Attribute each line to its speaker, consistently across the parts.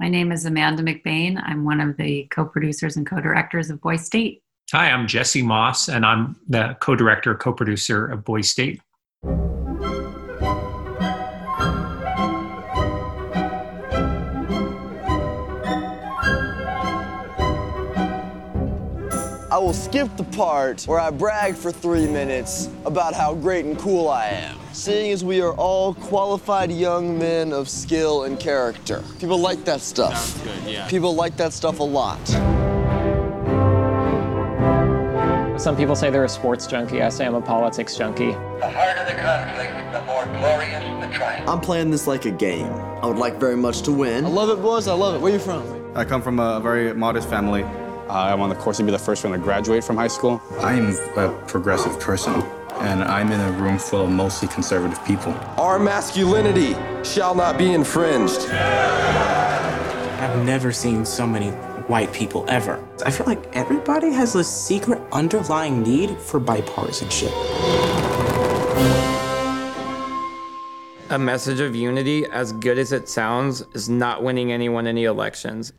Speaker 1: My name is Amanda McBain. I'm one of the co producers and co directors of Boys State.
Speaker 2: Hi, I'm Jesse Moss, and I'm the co director, co producer of Boys State.
Speaker 3: Skip the part where I brag for three minutes about how great and cool I am, seeing as we are all qualified young men of skill and character. People like that stuff.
Speaker 4: Sounds good, yeah.
Speaker 3: People like that stuff a lot.
Speaker 5: Some people say they're a sports junkie. I say I'm a politics junkie.
Speaker 6: The harder the conflict, the more glorious the triumph.
Speaker 3: I'm playing this like a game. I would like very much to win. I love it, boys. I love it. Where you from?
Speaker 7: I come from a very modest family.
Speaker 8: I'm on the course to be the first one to graduate from high school.
Speaker 9: I'm a progressive person, and I'm in a room full of mostly conservative people.
Speaker 10: Our masculinity shall not be infringed.
Speaker 4: I've never seen so many white people ever. I feel like everybody has a secret underlying need for bipartisanship.
Speaker 11: A message of unity, as good as it sounds, is not winning anyone any elections.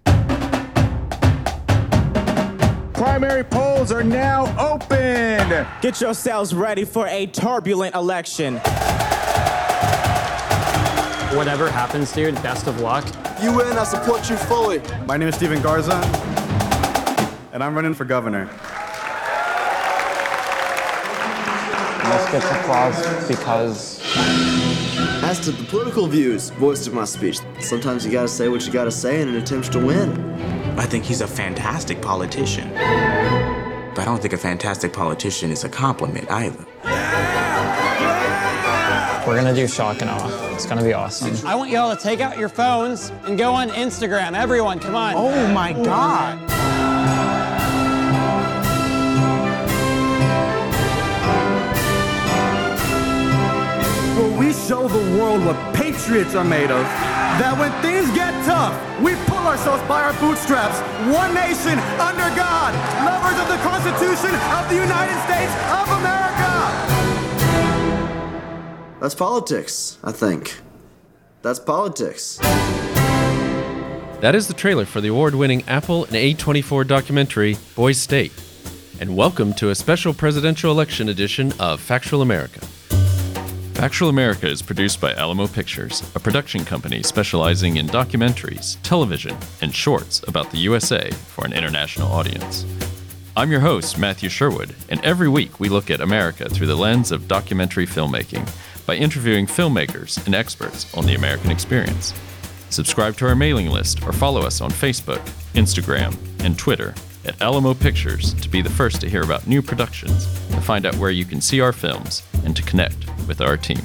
Speaker 12: Primary polls are now open.
Speaker 13: Get yourselves ready for a turbulent election.
Speaker 5: Whatever happens, dude, best of luck.
Speaker 3: You win, I support you fully.
Speaker 7: My name is Steven Garza, and I'm running for governor.
Speaker 5: This gets applause because.
Speaker 3: As to the political views voiced in my speech, sometimes you gotta say what you gotta say in an attempt to win.
Speaker 4: I think he's a fantastic politician. But I don't think a fantastic politician is a compliment either.
Speaker 5: We're gonna do shock and awe. It's gonna be awesome.
Speaker 13: I want y'all to take out your phones and go on Instagram. Everyone, come on.
Speaker 4: Oh my God.
Speaker 12: Will we show the world what patriots are made of? That when things get tough, we pull ourselves by our bootstraps. One nation under God, lovers of the Constitution of the United States of America.
Speaker 3: That's politics, I think. That's politics.
Speaker 14: That is the trailer for the award winning Apple and A24 documentary, Boys State. And welcome to a special presidential election edition of Factual America. Factual America is produced by Alamo Pictures, a production company specializing in documentaries, television, and shorts about the USA for an international audience. I'm your host, Matthew Sherwood, and every week we look at America through the lens of documentary filmmaking by interviewing filmmakers and experts on the American experience. Subscribe to our mailing list or follow us on Facebook, Instagram, and Twitter at Alamo Pictures to be the first to hear about new productions, to find out where you can see our films, and to connect with our team.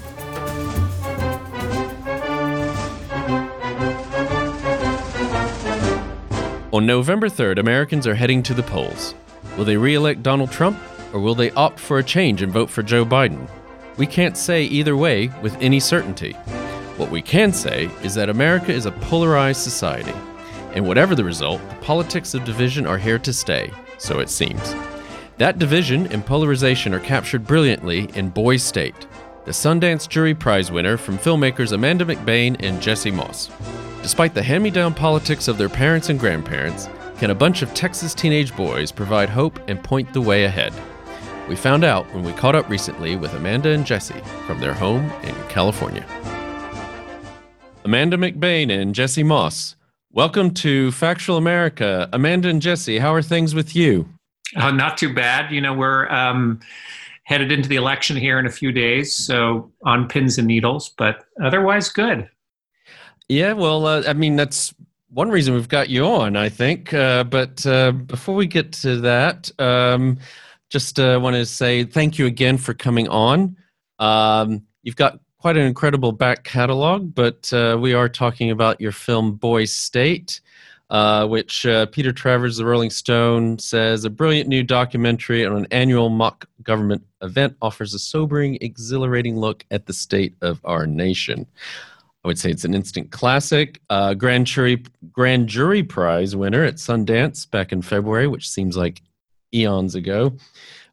Speaker 14: On November 3rd, Americans are heading to the polls. Will they re elect Donald Trump, or will they opt for a change and vote for Joe Biden? We can't say either way with any certainty. What we can say is that America is a polarized society, and whatever the result, the politics of division are here to stay, so it seems. That division and polarization are captured brilliantly in Boys State, the Sundance Jury Prize winner from filmmakers Amanda McBain and Jesse Moss. Despite the hand me down politics of their parents and grandparents, can a bunch of Texas teenage boys provide hope and point the way ahead? We found out when we caught up recently with Amanda and Jesse from their home in California. Amanda McBain and Jesse Moss, welcome to Factual America. Amanda and Jesse, how are things with you?
Speaker 2: Uh, not too bad. You know, we're um, headed into the election here in a few days, so on pins and needles, but otherwise good.
Speaker 14: Yeah, well, uh, I mean, that's one reason we've got you on, I think. Uh, but uh, before we get to that, um, just uh, want to say thank you again for coming on. Um, you've got quite an incredible back catalog, but uh, we are talking about your film Boys State. Uh, which uh, Peter Travers, the Rolling Stone, says a brilliant new documentary on an annual mock government event offers a sobering, exhilarating look at the state of our nation. I would say it's an instant classic. Uh, Grand Jury Grand Jury Prize winner at Sundance back in February, which seems like eons ago.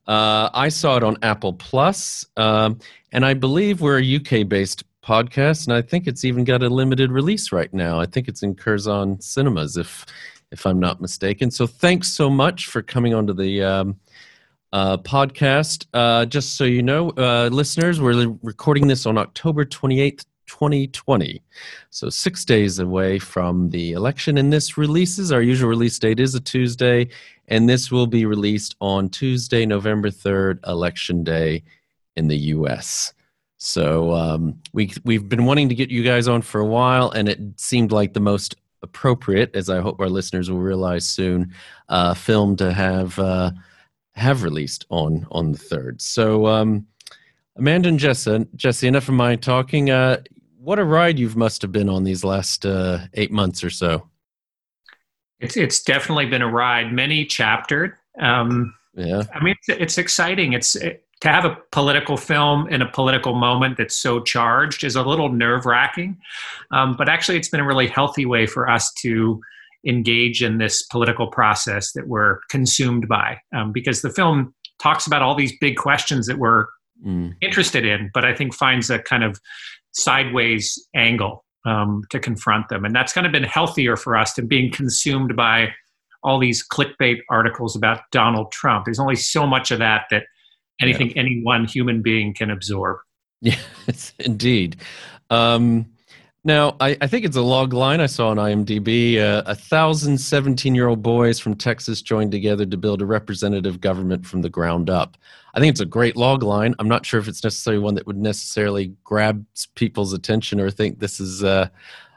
Speaker 14: Uh, I saw it on Apple Plus, um, and I believe we're a UK-based podcast, and I think it's even got a limited release right now. I think it's in Curzon Cinemas, if if I'm not mistaken. So thanks so much for coming onto the um, uh, podcast. Uh, just so you know, uh, listeners, we're recording this on October 28th, 2020. So six days away from the election. And this releases, our usual release date is a Tuesday, and this will be released on Tuesday, November 3rd, Election Day in the US. So um, we, we've been wanting to get you guys on for a while, and it seemed like the most appropriate, as I hope our listeners will realize soon, uh, film to have uh, have released on on the third. So, um, Amanda and Jesse, Jesse, enough of my talking. Uh, what a ride you must have been on these last uh, eight months or so.
Speaker 2: It's it's definitely been a ride, many chaptered. Um,
Speaker 14: yeah,
Speaker 2: I mean, it's, it's exciting. It's it, to have a political film in a political moment that's so charged is a little nerve wracking, um, but actually, it's been a really healthy way for us to engage in this political process that we're consumed by, um, because the film talks about all these big questions that we're mm. interested in, but I think finds a kind of sideways angle um, to confront them. And that's kind of been healthier for us than being consumed by all these clickbait articles about Donald Trump. There's only so much of that that anything yeah. any one human being can absorb.
Speaker 14: Yes, indeed. Um, now, I, I, think it's a log line I saw on IMDb. Uh, a thousand 17 year old boys from Texas joined together to build a representative government from the ground up. I think it's a great log line. I'm not sure if it's necessarily one that would necessarily grab people's attention or think this is, uh,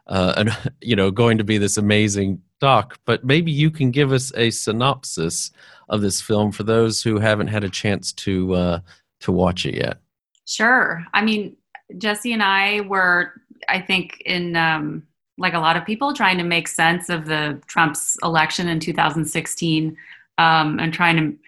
Speaker 14: uh, an, you know, going to be this amazing doc. But maybe you can give us a synopsis of this film for those who haven't had a chance to uh, to watch it yet.
Speaker 1: Sure. I mean, Jesse and I were, I think, in um, like a lot of people, trying to make sense of the Trump's election in 2016 um, and trying to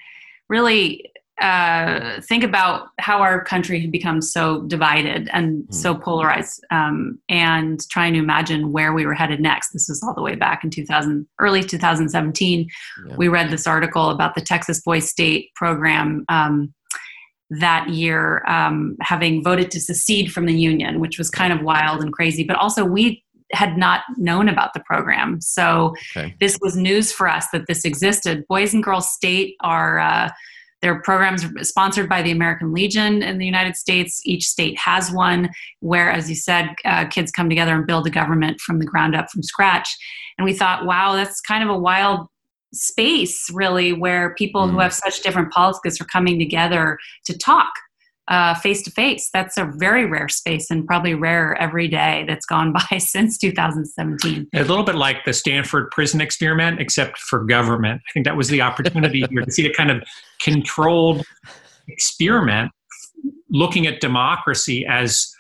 Speaker 1: really uh, think about how our country had become so divided and mm. so polarized um, and trying to imagine where we were headed next this was all the way back in 2000 early 2017 yeah. we read this article about the texas boys state program um, that year um, having voted to secede from the union which was kind of wild and crazy but also we had not known about the program so okay. this was news for us that this existed boys and girls state are uh, there are programs sponsored by the American Legion in the United States. Each state has one where, as you said, uh, kids come together and build a government from the ground up, from scratch. And we thought, wow, that's kind of a wild space, really, where people mm. who have such different politics are coming together to talk face to face. That's a very rare space and probably rare every day that's gone by since 2017.
Speaker 2: A little bit like the Stanford prison experiment, except for government. I think that was the opportunity here to see a kind of controlled experiment looking at democracy as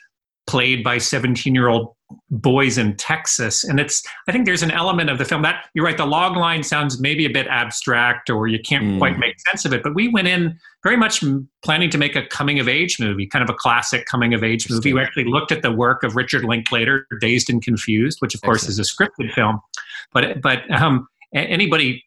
Speaker 2: played by 17 year old boys in Texas. And it's, I think there's an element of the film that you're right, the log line sounds maybe a bit abstract or you can't mm. quite make sense of it. But we went in very much planning to make a coming of age movie, kind of a classic coming of age movie. We actually looked at the work of Richard Linklater, Dazed and Confused, which of course Excellent. is a scripted film. But, but um, anybody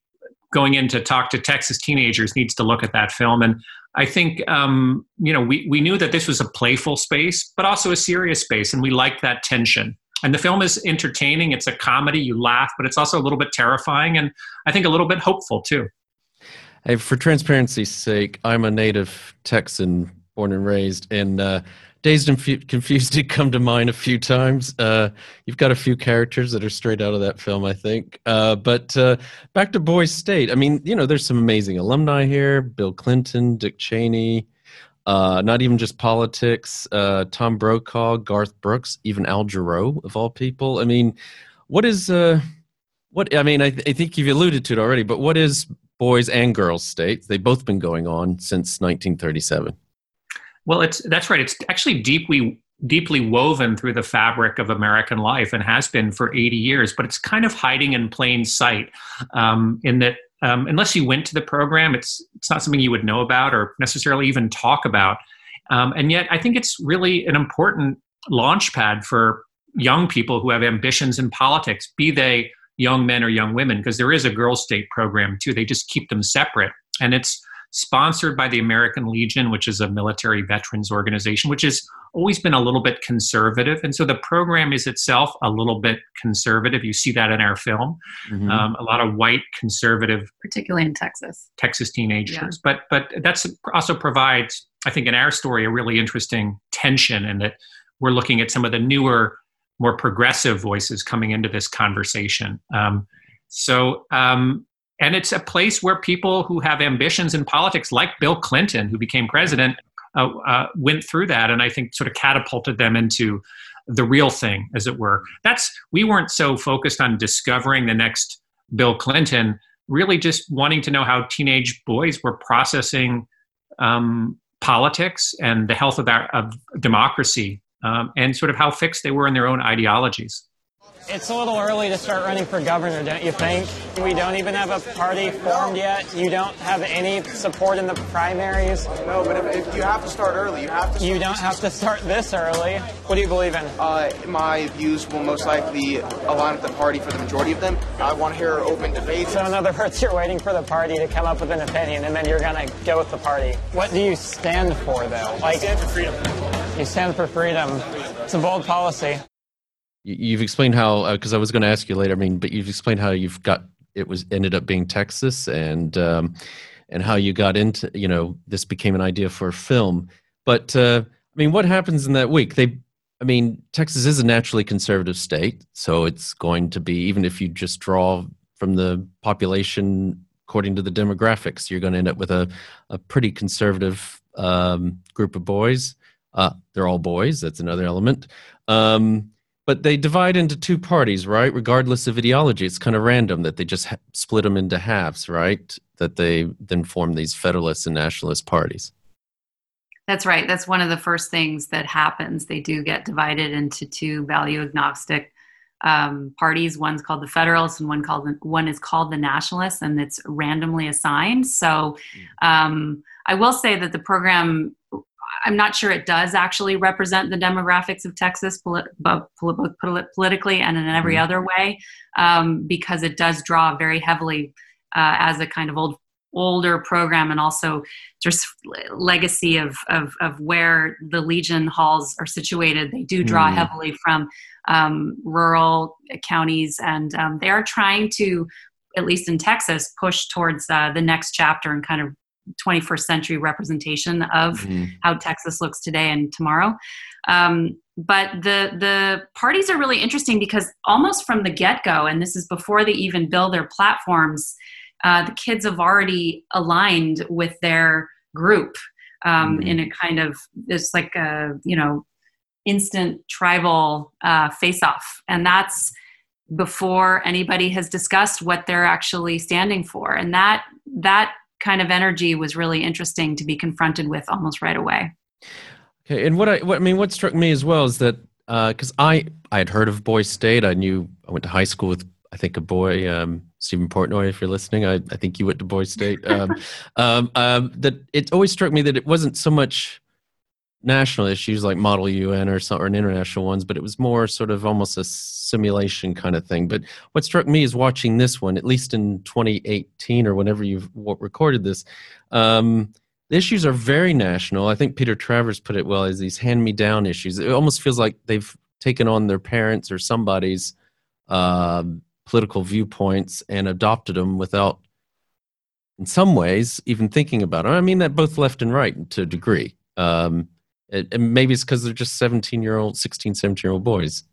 Speaker 2: going in to talk to Texas teenagers needs to look at that film. And I think um, you know we we knew that this was a playful space, but also a serious space, and we liked that tension. And the film is entertaining. It's a comedy. You laugh, but it's also a little bit terrifying, and I think a little bit hopeful too.
Speaker 14: Hey, for transparency's sake, I'm a native Texan, born and raised, and uh, Dazed and Confused did come to mind a few times. Uh, you've got a few characters that are straight out of that film, I think. Uh, but uh, back to Boys State. I mean, you know, there's some amazing alumni here Bill Clinton, Dick Cheney, uh, not even just politics, uh, Tom Brokaw, Garth Brooks, even Al Jarreau, of all people. I mean, what is. Uh, what I mean, I, th- I think you've alluded to it already, but what is Boys and Girls State? They've both been going on since 1937.
Speaker 2: Well, it's that's right. It's actually deeply deeply woven through the fabric of American life and has been for 80 years, but it's kind of hiding in plain sight um, in that um, unless you went to the program, it's it's not something you would know about or necessarily even talk about. Um, and yet, I think it's really an important launch pad for young people who have ambitions in politics, be they young men or young women, because there is a girls' state program too. They just keep them separate, and it's sponsored by the American Legion, which is a military veterans organization, which has always been a little bit conservative. And so the program is itself a little bit conservative. You see that in our film. Mm-hmm. Um, a lot of white conservative,
Speaker 1: particularly in Texas,
Speaker 2: Texas teenagers. Yeah. But but that's also provides, I think, in our story, a really interesting tension, in that we're looking at some of the newer, more progressive voices coming into this conversation. Um, so um, and it's a place where people who have ambitions in politics, like Bill Clinton, who became president, uh, uh, went through that, and I think sort of catapulted them into the real thing, as it were. That's we weren't so focused on discovering the next Bill Clinton, really just wanting to know how teenage boys were processing um, politics and the health of, our, of democracy, um, and sort of how fixed they were in their own ideologies.
Speaker 13: It's a little early to start running for governor, don't you think? We don't even have a party formed yet. You don't have any support in the primaries.
Speaker 15: No, but if, if you have to start early. You have to.
Speaker 13: You don't have to start this early. What do you believe in?
Speaker 15: Uh, my views will most likely align with the party for the majority of them. I want to hear open debates.
Speaker 13: So, in other words, you're waiting for the party to come up with an opinion, and then you're gonna go with the party. What do you stand for, though?
Speaker 15: Like, I stand for freedom.
Speaker 13: You stand for freedom. It's a bold policy
Speaker 14: you've explained how because uh, I was going to ask you later. I mean, but you've explained how you've got it was ended up being Texas and um, and how you got into you know this became an idea for a film. But uh, I mean, what happens in that week? They, I mean, Texas is a naturally conservative state, so it's going to be even if you just draw from the population according to the demographics, you're going to end up with a a pretty conservative um, group of boys. Uh, they're all boys. That's another element. Um, but they divide into two parties, right? Regardless of ideology, it's kind of random that they just ha- split them into halves, right? That they then form these Federalist and Nationalist parties.
Speaker 1: That's right. That's one of the first things that happens. They do get divided into two value agnostic um, parties. One's called the Federalists, and one called one is called the Nationalists, and it's randomly assigned. So, hmm. um, I will say that the program I'm not sure it does actually represent the demographics of Texas, both politically and in every mm-hmm. other way, um, because it does draw very heavily uh, as a kind of old older program and also just legacy of, of, of where the legion halls are situated they do draw mm. heavily from um, rural counties and um, they are trying to at least in texas push towards uh, the next chapter and kind of 21st century representation of mm-hmm. how Texas looks today and tomorrow. Um, but the the parties are really interesting because almost from the get go, and this is before they even build their platforms, uh, the kids have already aligned with their group um, mm-hmm. in a kind of it's like a you know instant tribal uh, face off, and that's before anybody has discussed what they're actually standing for, and that that kind of energy was really interesting to be confronted with almost right away.
Speaker 14: Okay, and what I what I mean, what struck me as well is that because uh, I I had heard of Boys State, I knew I went to high school with I think a boy um, Stephen Portnoy. If you're listening, I I think you went to Boys State. Um, um, um, that it always struck me that it wasn't so much national issues like Model UN or some, or international ones, but it was more sort of almost a simulation kind of thing. But what struck me is watching this one, at least in 2018 or whenever you've recorded this, um, the issues are very national. I think Peter Travers put it well as these hand-me-down issues. It almost feels like they've taken on their parents or somebody's uh, political viewpoints and adopted them without in some ways even thinking about it. I mean that both left and right to a degree. Um, and maybe it's because they're just 17 year old 16 17 year old boys.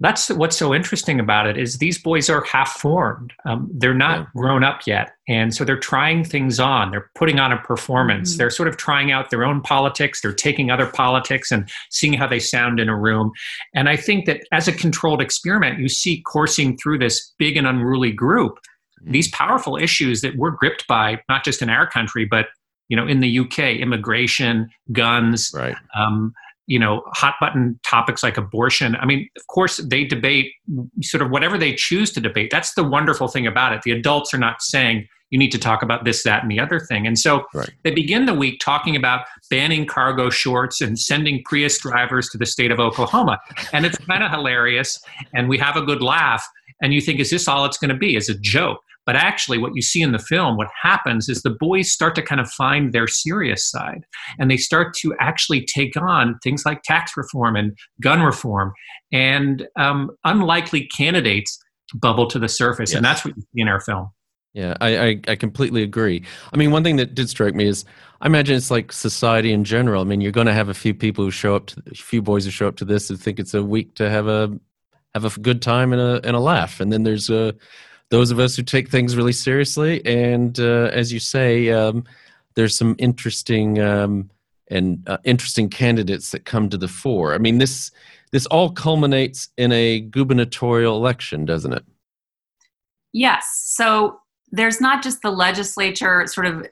Speaker 2: That's what's so interesting about it is these boys are half formed um, they're not yeah. grown up yet and so they're trying things on. They're putting on a performance. Mm-hmm. they're sort of trying out their own politics. They're taking other politics and seeing how they sound in a room. And i think that as a controlled experiment you see coursing through this big and unruly group these powerful issues that we're gripped by not just in our country but you know in the uk immigration guns
Speaker 14: right.
Speaker 2: um, you know hot button topics like abortion. I mean of course they debate sort of whatever they choose to debate. That's the wonderful thing about it. The adults are not saying you need to talk about this that and the other thing. And so
Speaker 14: right.
Speaker 2: they begin the week talking about banning cargo shorts and sending prius drivers to the state of oklahoma. And it's kind of hilarious and we have a good laugh and you think is this all it's going to be? Is a joke But actually, what you see in the film, what happens is the boys start to kind of find their serious side and they start to actually take on things like tax reform and gun reform. And um, unlikely candidates bubble to the surface.
Speaker 14: Yes.
Speaker 2: And that's what you see in our film.
Speaker 14: Yeah, I, I, I completely agree. I mean, one thing that did strike me is I imagine it's like society in general. I mean, you're going to have a few people who show up, to, a few boys who show up to this and think it's a week to have a have a good time and a and a laugh, and then there's uh, those of us who take things really seriously. And uh, as you say, um, there's some interesting um, and uh, interesting candidates that come to the fore. I mean, this this all culminates in a gubernatorial election, doesn't it?
Speaker 1: Yes. So there's not just the legislature sort of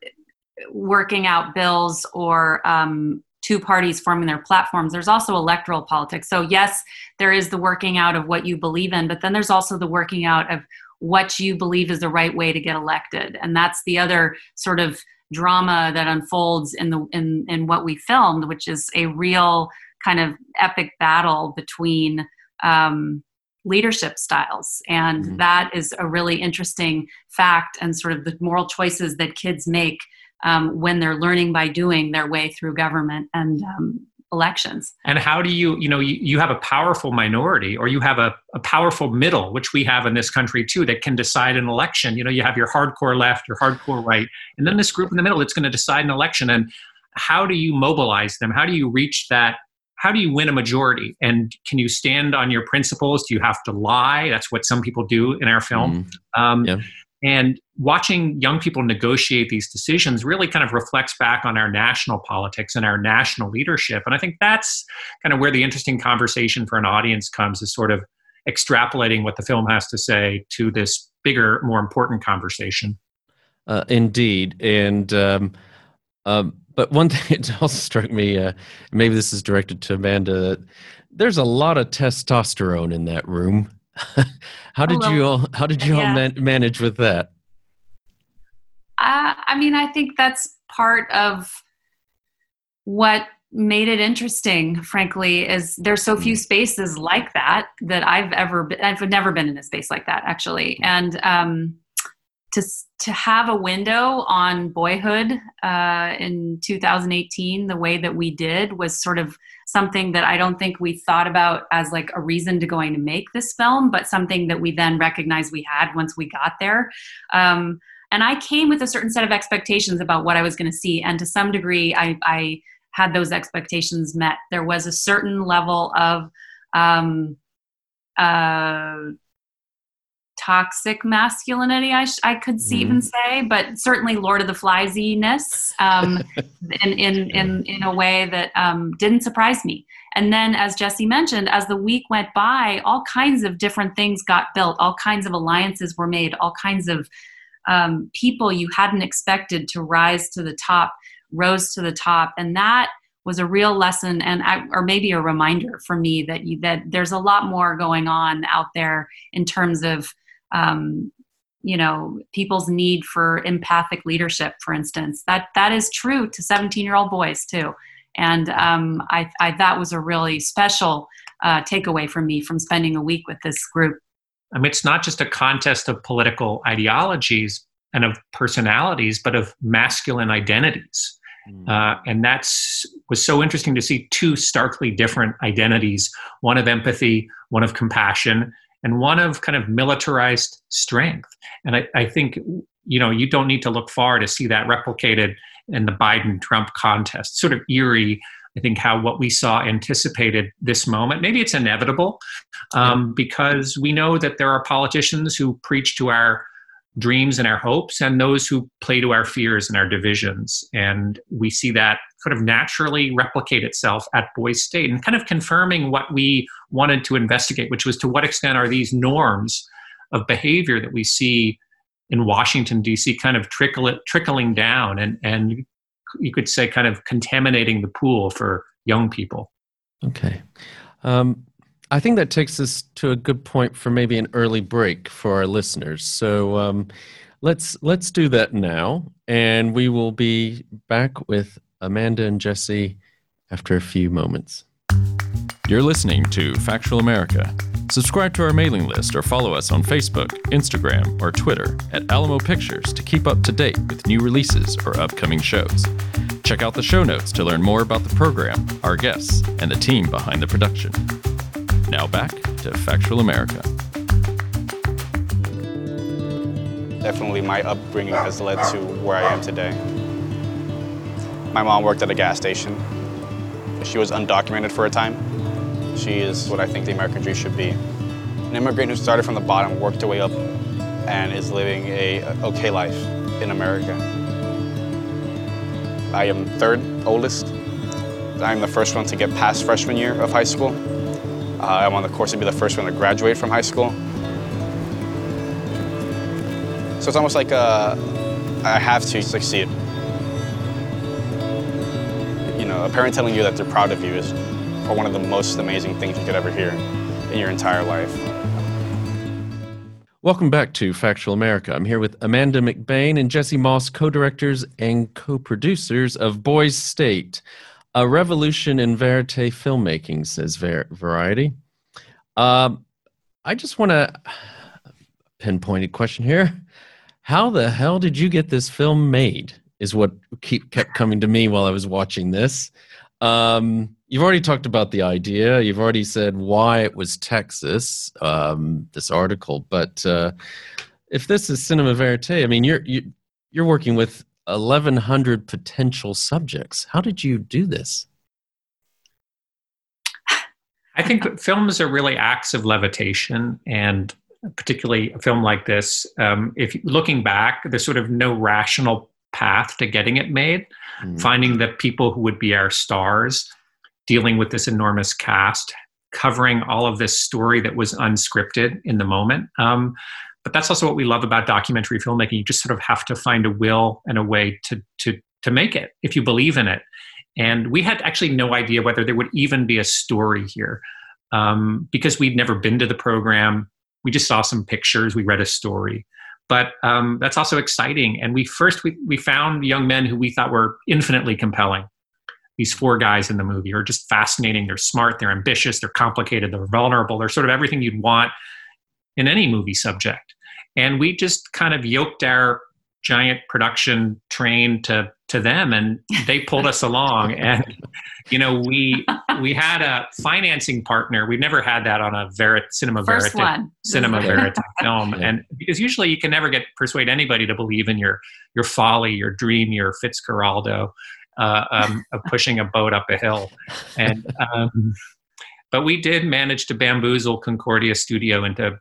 Speaker 1: working out bills or um, two parties forming their platforms. There's also electoral politics. So, yes, there is the working out of what you believe in, but then there's also the working out of what you believe is the right way to get elected. And that's the other sort of drama that unfolds in the in, in what we filmed, which is a real kind of epic battle between um, leadership styles. And mm-hmm. that is a really interesting fact and sort of the moral choices that kids make um, when they're learning by doing their way through government and um, elections.
Speaker 2: And how do you, you know, you, you have a powerful minority or you have a, a powerful middle, which we have in this country too, that can decide an election. You know, you have your hardcore left, your hardcore right, and then this group in the middle that's going to decide an election. And how do you mobilize them? How do you reach that how do you win a majority? And can you stand on your principles? Do you have to lie? That's what some people do in our film. Mm. Um, yeah. And watching young people negotiate these decisions really kind of reflects back on our national politics and our national leadership. And I think that's kind of where the interesting conversation for an audience comes is sort of extrapolating what the film has to say to this bigger, more important conversation.
Speaker 14: Uh, indeed. And um, um, but one thing that also struck me, uh, maybe this is directed to Amanda. There's a lot of testosterone in that room. how did you all? How did you yeah. all man- manage with that?
Speaker 1: Uh, I mean, I think that's part of what made it interesting. Frankly, is there's so few mm. spaces like that that I've ever been. I've never been in a space like that actually, and um, to to have a window on boyhood uh, in 2018 the way that we did was sort of something that I don't think we thought about as like a reason to going to make this film, but something that we then recognized we had once we got there. Um, and I came with a certain set of expectations about what I was going to see, and to some degree, I, I, had those expectations met. There was a certain level of um, uh, toxic masculinity i, sh- I could see, mm. even say but certainly lord of the fliesiness um, in, in, in, in a way that um, didn't surprise me and then as jesse mentioned as the week went by all kinds of different things got built all kinds of alliances were made all kinds of um, people you hadn't expected to rise to the top rose to the top. And that was a real lesson and or maybe a reminder for me that you, that there's a lot more going on out there in terms of um, you know people's need for empathic leadership for instance. That that is true to 17 year old boys too. And um, I, I, that was a really special uh, takeaway for me from spending a week with this group
Speaker 2: i mean it's not just a contest of political ideologies and of personalities but of masculine identities mm. uh, and that's was so interesting to see two starkly different identities one of empathy one of compassion and one of kind of militarized strength. And I, I think you know you don't need to look far to see that replicated in the Biden Trump contest. Sort of eerie. I think how what we saw anticipated this moment. Maybe it's inevitable um, because we know that there are politicians who preach to our dreams and our hopes and those who play to our fears and our divisions. And we see that kind of naturally replicate itself at Boys State and kind of confirming what we wanted to investigate, which was to what extent are these norms of behavior that we see in Washington, D.C., kind of trickle it, trickling down and, and you could say kind of contaminating the pool for young people.
Speaker 14: Okay. Um, I think that takes us to a good point for maybe an early break for our listeners. So um, let's let's do that now, and we will be back with Amanda and Jesse after a few moments.
Speaker 16: You're listening to Factual America,
Speaker 14: Subscribe to our mailing list or follow us on Facebook, Instagram, or Twitter at Alamo Pictures to keep up to date with new releases or upcoming shows. Check out the show notes to learn more about the program, our guests, and the team behind the production. Now back to Factual America.
Speaker 8: Definitely my upbringing has led to where I am today. My mom worked at a gas station. She was undocumented for a time. She is what I think the American dream should be. An immigrant who started from the bottom, worked her way up, and is living a okay life in America. I am third oldest. I'm the first one to get past freshman year of high school. Uh, I'm on the course to be the first one to graduate from high school. So it's almost like uh, I have to succeed. You know, a parent telling you that they're proud of you is one of the most amazing things you could ever hear in your entire life.
Speaker 14: Welcome back to Factual America. I'm here with Amanda McBain and Jesse Moss, co directors and co producers of Boys State, a revolution in verite filmmaking, says Ver- Variety. Um, I just want to pinpointed question here. How the hell did you get this film made? Is what keep kept coming to me while I was watching this. Um, you've already talked about the idea. You've already said why it was Texas. Um, this article, but uh, if this is cinema verite, I mean, you're you, you're working with 1,100 potential subjects. How did you do this?
Speaker 2: I think films are really acts of levitation, and particularly a film like this, um, if looking back, there's sort of no rational path to getting it made. Mm. Finding the people who would be our stars, dealing with this enormous cast, covering all of this story that was unscripted in the moment. Um, but that's also what we love about documentary filmmaking. You just sort of have to find a will and a way to to to make it if you believe in it. And we had actually no idea whether there would even be a story here um, because we'd never been to the program. We just saw some pictures. We read a story but um, that's also exciting. And we first we, we found young men who we thought were infinitely compelling. These four guys in the movie are just fascinating. They're smart. They're ambitious. They're complicated. They're vulnerable. They're sort of everything you'd want in any movie subject. And we just kind of yoked our giant production train to to them and they pulled us along and you know we we had a financing partner we've never had that on a Verit, cinema
Speaker 1: First
Speaker 2: verite cinema verite film
Speaker 14: Yeah.
Speaker 2: and because usually you can never get persuade anybody to believe in your your folly your dream your fitzcarraldo uh, um, of pushing a boat up a hill. And um, but we did manage to bamboozle concordia studio into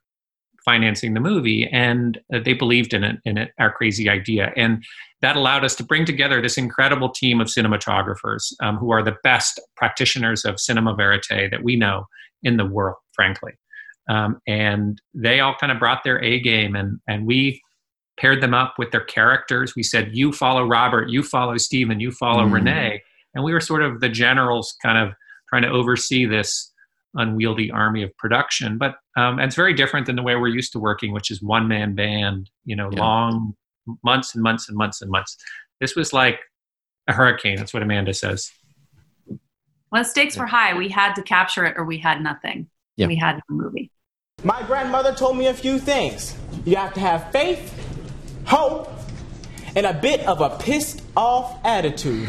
Speaker 2: financing the movie and uh, they believed in it in it our crazy idea. And that allowed us to bring together this incredible team of cinematographers um, who are the best practitioners of cinema verite that we know in the world frankly. Um, and they all kind of brought their a game and and we paired them up with their characters we said you follow robert you follow stephen you follow
Speaker 14: Mm.
Speaker 2: renee and we were sort of the generals kind of trying to oversee this unwieldy army of production. But um, and it's very different than the way we're used to working, which is one man band, you know,
Speaker 14: Yeah.
Speaker 2: long months and months and months and months. This was like a hurricane. That's what Amanda says.
Speaker 1: When the stakes were high, we had to capture it or we had nothing.
Speaker 14: Yeah.
Speaker 1: We had no movie.
Speaker 16: My grandmother told me a few things. You have to have faith, hope, and a bit of a pissed off attitude.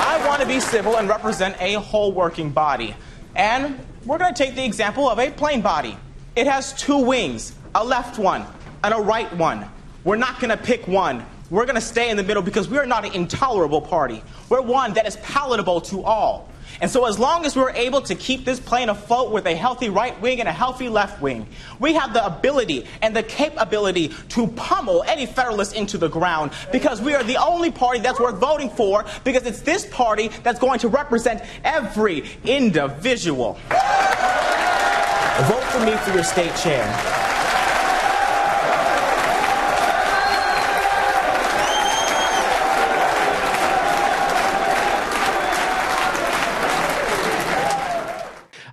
Speaker 16: I want to be civil and represent a whole working body. And we're going to take the example of a plane body. It has two wings, a left one and a right one. We're not going to pick one. We're going to stay in the middle because we are not an intolerable party. We're one that is palatable to all. And so, as long as we're able to keep this plane afloat with a healthy right wing and a healthy left wing, we have the ability and the capability to pummel any Federalist into the ground because we are the only party that's worth voting for because it's this party that's going to represent every individual. Vote for me for your state chair.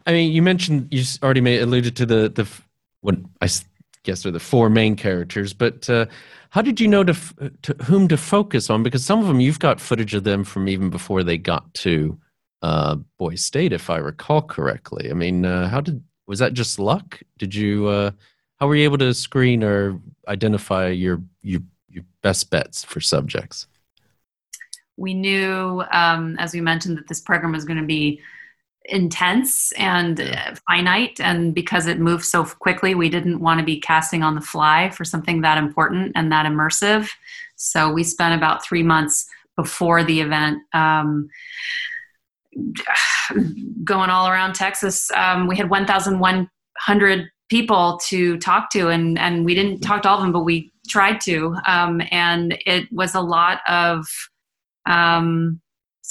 Speaker 14: I mean, you mentioned you already made alluded to the the what I guess are the four main characters, but uh, how did you know to, to whom to focus on? Because some of them you've got footage of them from even before they got to uh, Boys State, if I recall correctly. I mean, uh, how did was that just luck? Did you uh, how were you able to screen or identify your your your best bets for subjects?
Speaker 1: We knew, um, as we mentioned, that this program was going to be intense and yeah. Uh, finite and because it moved so quickly we didn't want to be casting on the fly for something that important and that immersive. So we spent about three months before the event um, going all around texas. Um, we had 1100 people to talk to and and we didn't talk to all of them but we tried to. Um, and it was a lot of um,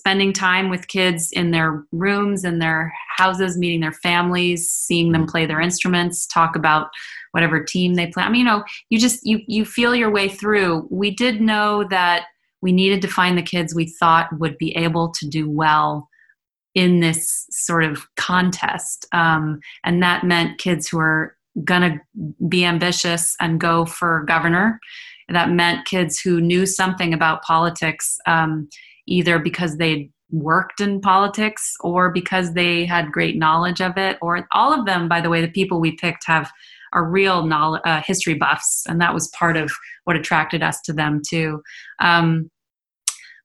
Speaker 1: spending time with kids in their rooms in their houses meeting their families seeing them play their instruments talk about whatever team they play. I mean you know you just you you feel your way through. We did know that we needed to find the kids we thought would be able to do well in this sort of contest. Um, and that meant kids who are gonna be ambitious and go for governor. That meant kids who knew something about politics um, either because they worked in politics or because they had great knowledge of it or all of them by the way the people we picked have are real knowledge, uh, history buffs and that was part of what attracted us to them too. Um,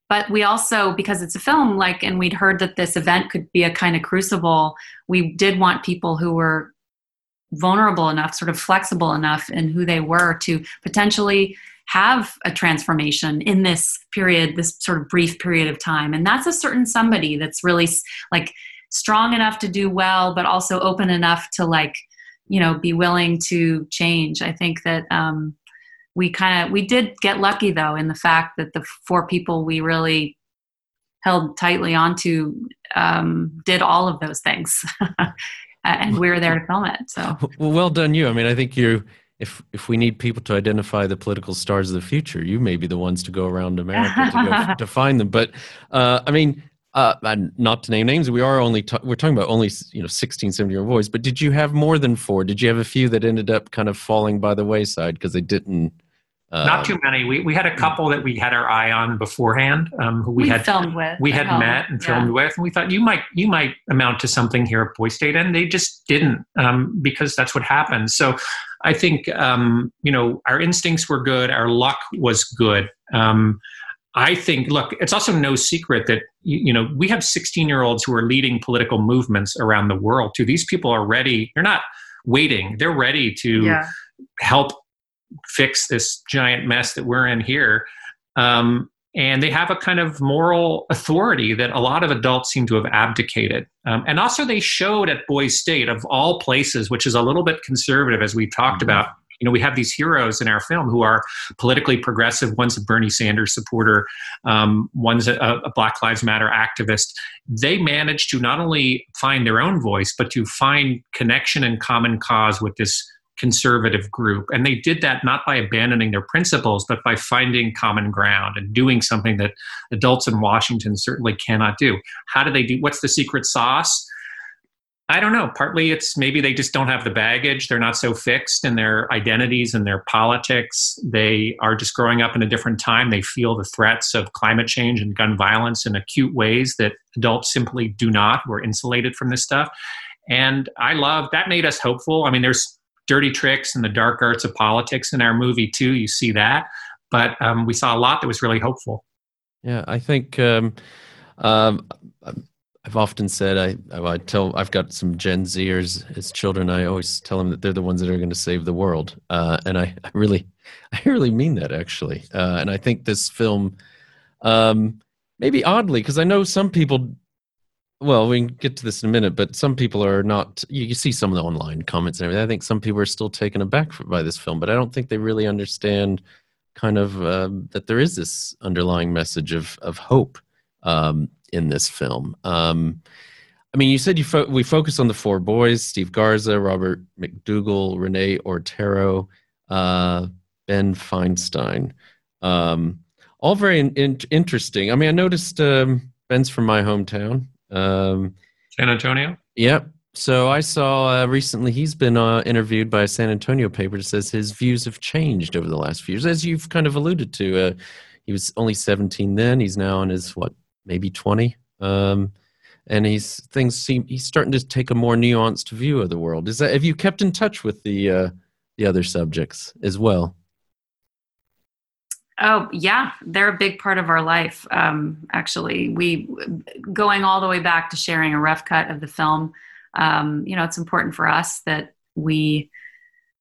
Speaker 1: but we also because it's a film like and we'd heard that this event could be a kind of crucible we did want people who were vulnerable enough sort of flexible enough in who they were to potentially have a transformation in this period, this sort of brief period of time. And that's a certain somebody that's really like strong enough to do well, but also open enough to like, you know, be willing to change. I think that um, we kind of we did get lucky though in the fact that the four people we really held tightly onto um, did all of those things. and we were there to film it. So
Speaker 14: well, well done you. I mean, I think you if if we need people to identify the political stars of the future, you may be the ones to go around America to, go, to find them. But uh, I mean, uh, not to name names, we are only ta- we're talking about only you know 16, 17 year old boys. But did you have more than four? Did you have a few that ended up kind of falling by the wayside because they didn't?
Speaker 2: Uh, Not too many. We, we had a couple that we had our eye on beforehand, um, who we,
Speaker 1: we
Speaker 2: had
Speaker 1: filmed with.
Speaker 2: We had met and filmed yeah. with, and we thought you might you might amount to something here at Boys State, and they just didn't um, because that's what happens. So I think um, you know our instincts were good, our luck was good. Um, I think, look, it's also no secret that you, know we have 16 year olds who are leading political movements around the world. Too, these people are ready. They're not waiting. They're ready to yeah. help fix this giant mess that we're in here. Um, and they have a kind of moral authority that a lot of adults seem to have abdicated. Um, and also, they showed at Boys State, of all places, which is a little bit conservative, as we've talked mm-hmm. about. You know, we have these heroes in our film who are politically progressive. One's a Bernie Sanders supporter, um, one's a, a Black Lives Matter activist. They managed to not only find their own voice, but to find connection and common cause with this conservative group. And they did that not by abandoning their principles, but by finding common ground and doing something that adults in Washington certainly cannot do. How do they do? What's the secret sauce? I don't know. Partly it's maybe they just don't have the baggage. They're not so fixed in their identities and their politics. They are just growing up in a different time. They feel the threats of climate change and gun violence in acute ways that adults simply do not. We're insulated from this stuff. And I love that made us hopeful. I mean, there's dirty tricks and the dark arts of politics in our movie too. You see that, but um, we saw a lot that was really hopeful.
Speaker 14: Yeah, I think um, um, I've often said I, I tell I've got some Gen Zers as children. I always tell them that they're the ones that are going to save the world, uh, and I, I, really, I really mean that actually. Uh, and I think this film, um, maybe oddly, because I know some people well, we can get to this in a minute, but some people are not. You, you see some of the online comments and everything. I think some people are still taken aback by this film, but I don't think they really understand kind of uh, that there is this underlying message of of hope um, in this film. Um, I mean, you said you fo- we focus on the four boys: Steve Garza, Robert MacDougall, Renee Otero, uh, Ben Feinstein. Um, all very in- in- interesting. I mean, I noticed um, Ben's from my hometown. Um,
Speaker 2: San Antonio.
Speaker 14: Yep. So I saw uh, recently he's been uh, interviewed by a San Antonio paper that says his views have changed over the last few years, as you've kind of alluded to. Uh, he was only 17 then. He's now in his what, maybe 20. Um, and he's things seem he's starting to take a more nuanced view of the world. Is that have you kept in touch with the uh, the other subjects as well?
Speaker 1: Oh yeah, they're a big part of our life. Um, actually, we going all the way back to sharing a rough cut of the film. Um, you know, it's important for us that we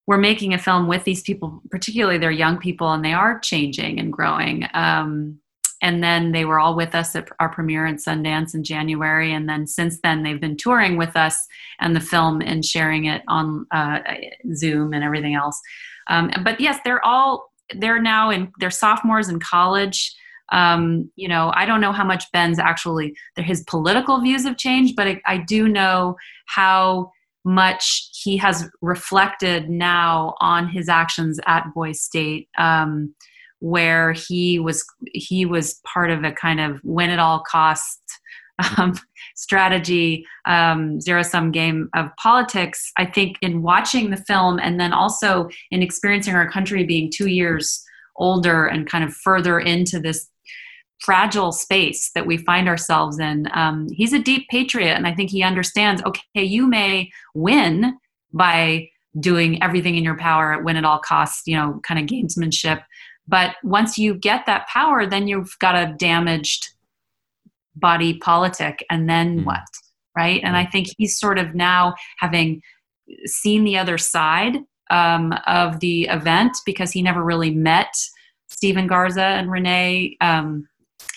Speaker 1: we're making a film with these people, particularly they're young people, and they are changing and growing. Um, and then they were all with us at our premiere in Sundance in January. And then since then, they've been touring with us and the film and sharing it on uh, Zoom and everything else. Um, but yes, they're all they're now in they're sophomores in college. Um, you know, I don't know how much Ben's actually his political views have changed, but I, I do know how much he has reflected now on his actions at Boys State. Um, where he was he was part of a kind of win at all costs um, strategy um, zero sum game of politics i think in watching the film and then also in experiencing our country being two years older and kind of further into this fragile space that we find ourselves in um, he's a deep patriot. And i think he understands okay you may win by doing everything in your power win at all costs you know kind of gamesmanship. But once you get that power, then you've got a damaged body politic. And then mm. what? Right. And I think he's sort of now having seen the other side um, of the event because he never really met Steven Garza and Renee, um,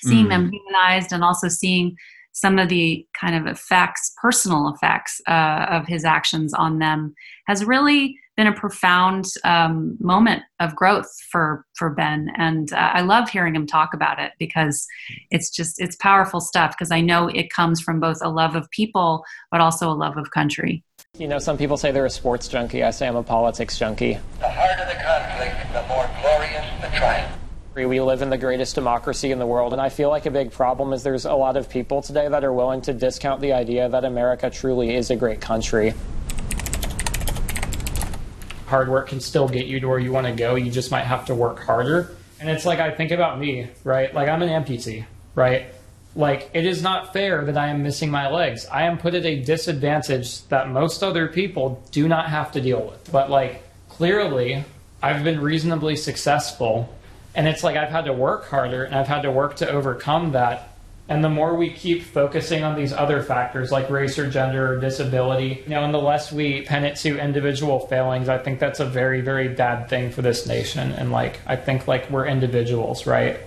Speaker 1: seeing mm. them humanized and also seeing some of the kind of effects, personal effects uh, of his actions on them, has really been a profound um, moment of growth for for Ben, and uh, I love hearing him talk about it because it's just it's powerful stuff. Because I know it comes from both a love of people, but also a love of country.
Speaker 5: You know, some people say they're a sports junkie. I say I'm a politics junkie.
Speaker 6: The harder the conflict, the more glorious the triumph.
Speaker 5: We live in the greatest democracy in the world, and I feel like a big problem is there's a lot of people today that are willing to discount the idea that America truly is a great country hard work can still get you to where you want to go. You just might have to work harder. And it's like I think about me, right? Like I'm an amputee, right? Like it is not fair that I am missing my legs. I am put at a disadvantage that most other people do not have to deal with. But like clearly, I've been reasonably successful. And it's like I've had to work harder and I've had to work to overcome that and the more we keep focusing on these other factors like race or gender or disability, you know, and the less we pin it to individual failings, I think that's a very, very bad thing for this nation. And like, I think like we're individuals, right?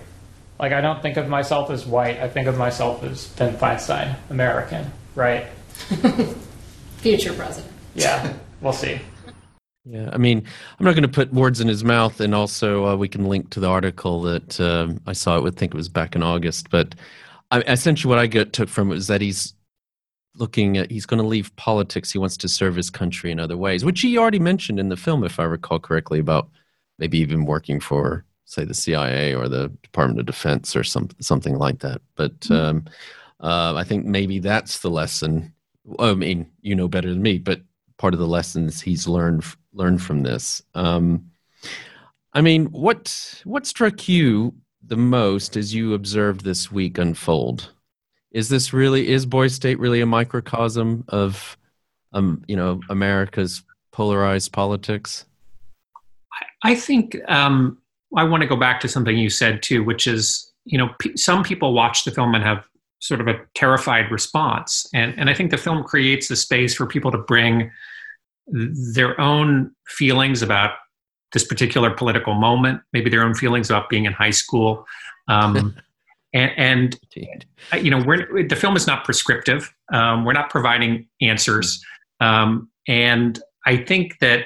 Speaker 5: Like, I don't think of myself as white. I think of myself as Ben Feinstein, American, right?
Speaker 17: Future president.
Speaker 5: Yeah, we'll see.
Speaker 14: Yeah, I mean, I'm not going to put words in his mouth, and also uh, we can link to the article that um, I saw. I would think it was back in August, but I, essentially what I get took from it is that he's looking at he's going to leave politics. He wants to serve his country in other ways, which he already mentioned in the film, if I recall correctly, about maybe even working for say the CIA or the Department of Defense or some something like that. But mm-hmm. um, uh, I think maybe that's the lesson. I mean, you know better than me, but part of the lessons he's learned learned from this. Um, I mean, what what struck you the most as you observed this week unfold? Is this really is Boys State really a microcosm of um, you know America's polarized politics?
Speaker 2: I think um, I want to go back to something you said too, which is you know p- some people watch the film and have sort of a terrified response, and and I think the film creates a space for people to bring their own feelings about this particular political moment, maybe their own feelings about being in high school. Um, and, and you know, we're, the film is not prescriptive. Um, we're not providing answers. Um, and I think that,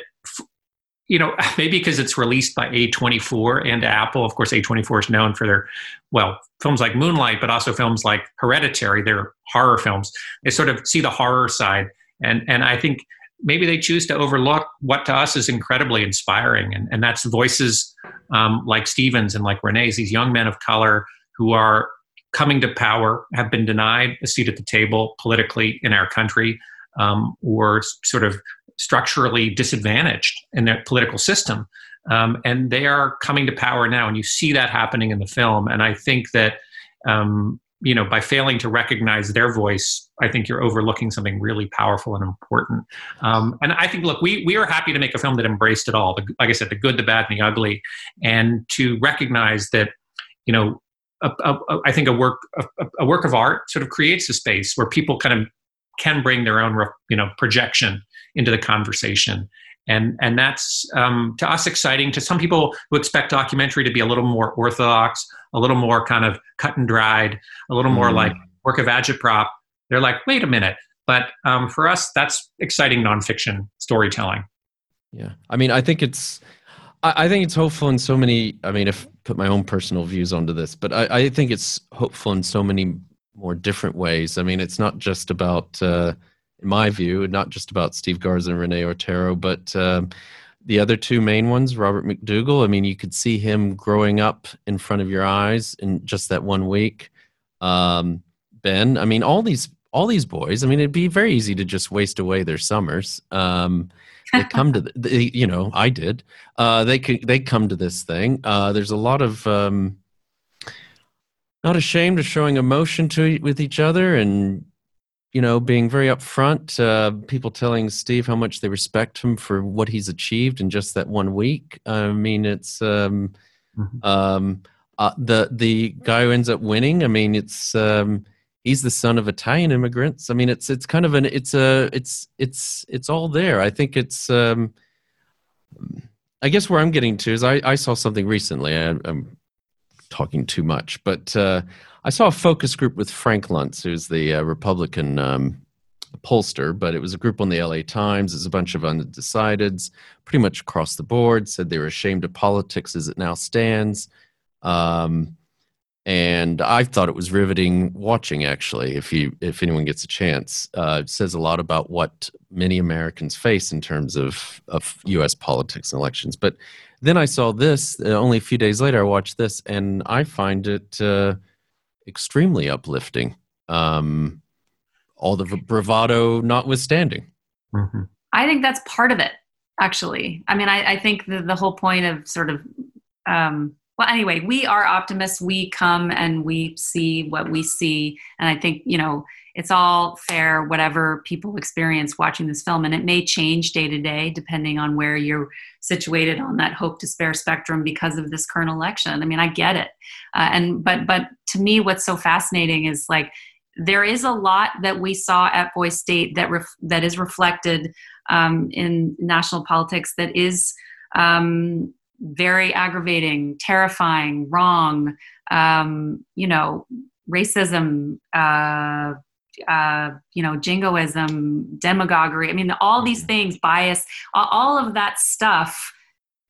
Speaker 2: you know, maybe because it's released by A24 and Apple, of course, A24 is known for their, well, films like Moonlight, but also films like Hereditary, they're horror films. They sort of see the horror side. And, and I think maybe they choose to overlook what to us is incredibly inspiring. And, and that's voices um, like Stevens and like Renee's, these young men of color who are coming to power, have been denied a seat at the table politically in our country, um, or sort of structurally disadvantaged in their political system. Um, and they are coming to power now. And you see that happening in the film. And I think that um, you know, by failing to recognize their voice, I think you're overlooking something really powerful and important. Um, and I think, look, we we are happy to make a film that embraced it all. The, like I said, the good, the bad, and the ugly, and to recognize that, you know, I think a work a, a work of art sort of creates a space where people kind of can bring their own you know projection into the conversation and and that's um, to us exciting to some people who expect documentary to be a little more orthodox a little more kind of cut and dried a little more mm. like work of agitprop they're like wait a minute. But um, for us that's exciting nonfiction storytelling.
Speaker 14: Yeah. I mean i think it's I, I think it's hopeful in so many i mean if put my own personal views onto this but I, I think it's hopeful in so many more different ways. I mean it's not just about uh, in my view, not just about Steve Garza and Renee Otero, but um, the other two main ones, Robert MacDougall. I mean, you could see him growing up in front of your eyes in just that one week. Um, ben, I mean, all these all these boys. I mean, it'd be very easy to just waste away their summers. Um, they come to, the, they, you know, I did. Uh, they could they come to this thing. Uh, there's a lot of um, not ashamed of showing emotion to with each other and you know, being very upfront, uh, people telling Steve how much they respect him for what he's achieved in just that one week. I mean, it's um, mm-hmm. um, uh, the the guy who ends up winning. I mean, it's um, he's the son of Italian immigrants. I mean, it's it's kind of an it's a it's it's it's all there. I think it's. Um, I guess where I'm getting to is I, I saw something recently. I, am talking too much, but uh, I saw a focus group with Frank Luntz, who's the uh, Republican um, pollster, but it was a group on the LA Times. It's a bunch of undecideds, pretty much across the board, said they were ashamed of politics as it now stands. Um, and I thought it was riveting watching. Actually, if you if anyone gets a chance, uh, it says a lot about what many Americans face in terms of of U.S. politics and elections. But then I saw this. Uh, only a few days later, I watched this, and I find it. Uh, extremely uplifting. Um, all the bravado notwithstanding.
Speaker 1: Mm-hmm. I think that's part of it, actually. I mean, I, I think the, the whole point of sort of, um, well, anyway, we are optimists. We come and we see what we see. And I think, you know, it's all fair, whatever people experience watching this film. And it may change day to day depending on where you're situated on that hope despair spectrum because of this current election. I mean, I get it. Uh, and, but, but to me, what's so fascinating is like, there is a lot that we saw at Boys State that ref- that is reflected um, in national politics that is um, very aggravating, terrifying, wrong. Um, you know, racism, uh, uh, you know, jingoism, demagoguery. I mean, all these mm-hmm. things, bias, all of that stuff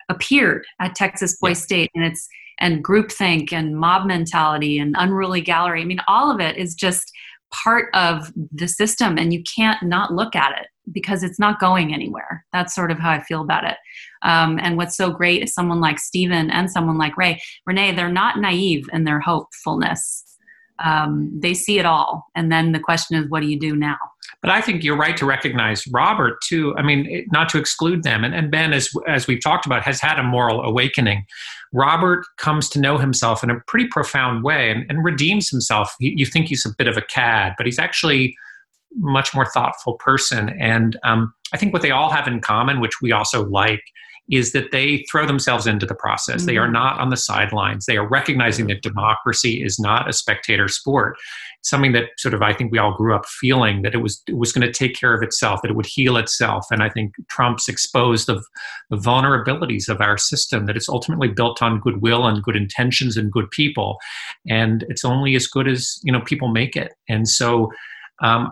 Speaker 1: appeared at Texas Boys yeah. State, and it's and groupthink and mob mentality and unruly gallery. I mean, all of it is just part of the system, and you can't not look at it because it's not going anywhere. That's sort of how I feel about it. Um, and what's so great is someone like Steven and someone like Ray, Renee, they're not naive in their hopefulness um, they see it all. And then the question is, what do you do now?
Speaker 2: But I think you're right to recognize Robert too. I mean, not to exclude them. And, and Ben, as as we've talked about, has had a moral awakening. Robert comes to know himself in a pretty profound way and, and redeems himself. You, think he's a bit of a cad, but he's actually much more thoughtful person. And um, I think what they all have in common, which we also like, is that they throw themselves into the process. Mm-hmm. They are mm-hmm. not on the sidelines. They are recognizing that democracy is not a spectator sport. Something that sort of I think we all grew up feeling that it was it was going to take care of itself, that it would heal itself. And I think Trump's exposed of the vulnerabilities of our system, that it's ultimately built on goodwill and good intentions and good people. And it's only as good as you know people make it. And so um,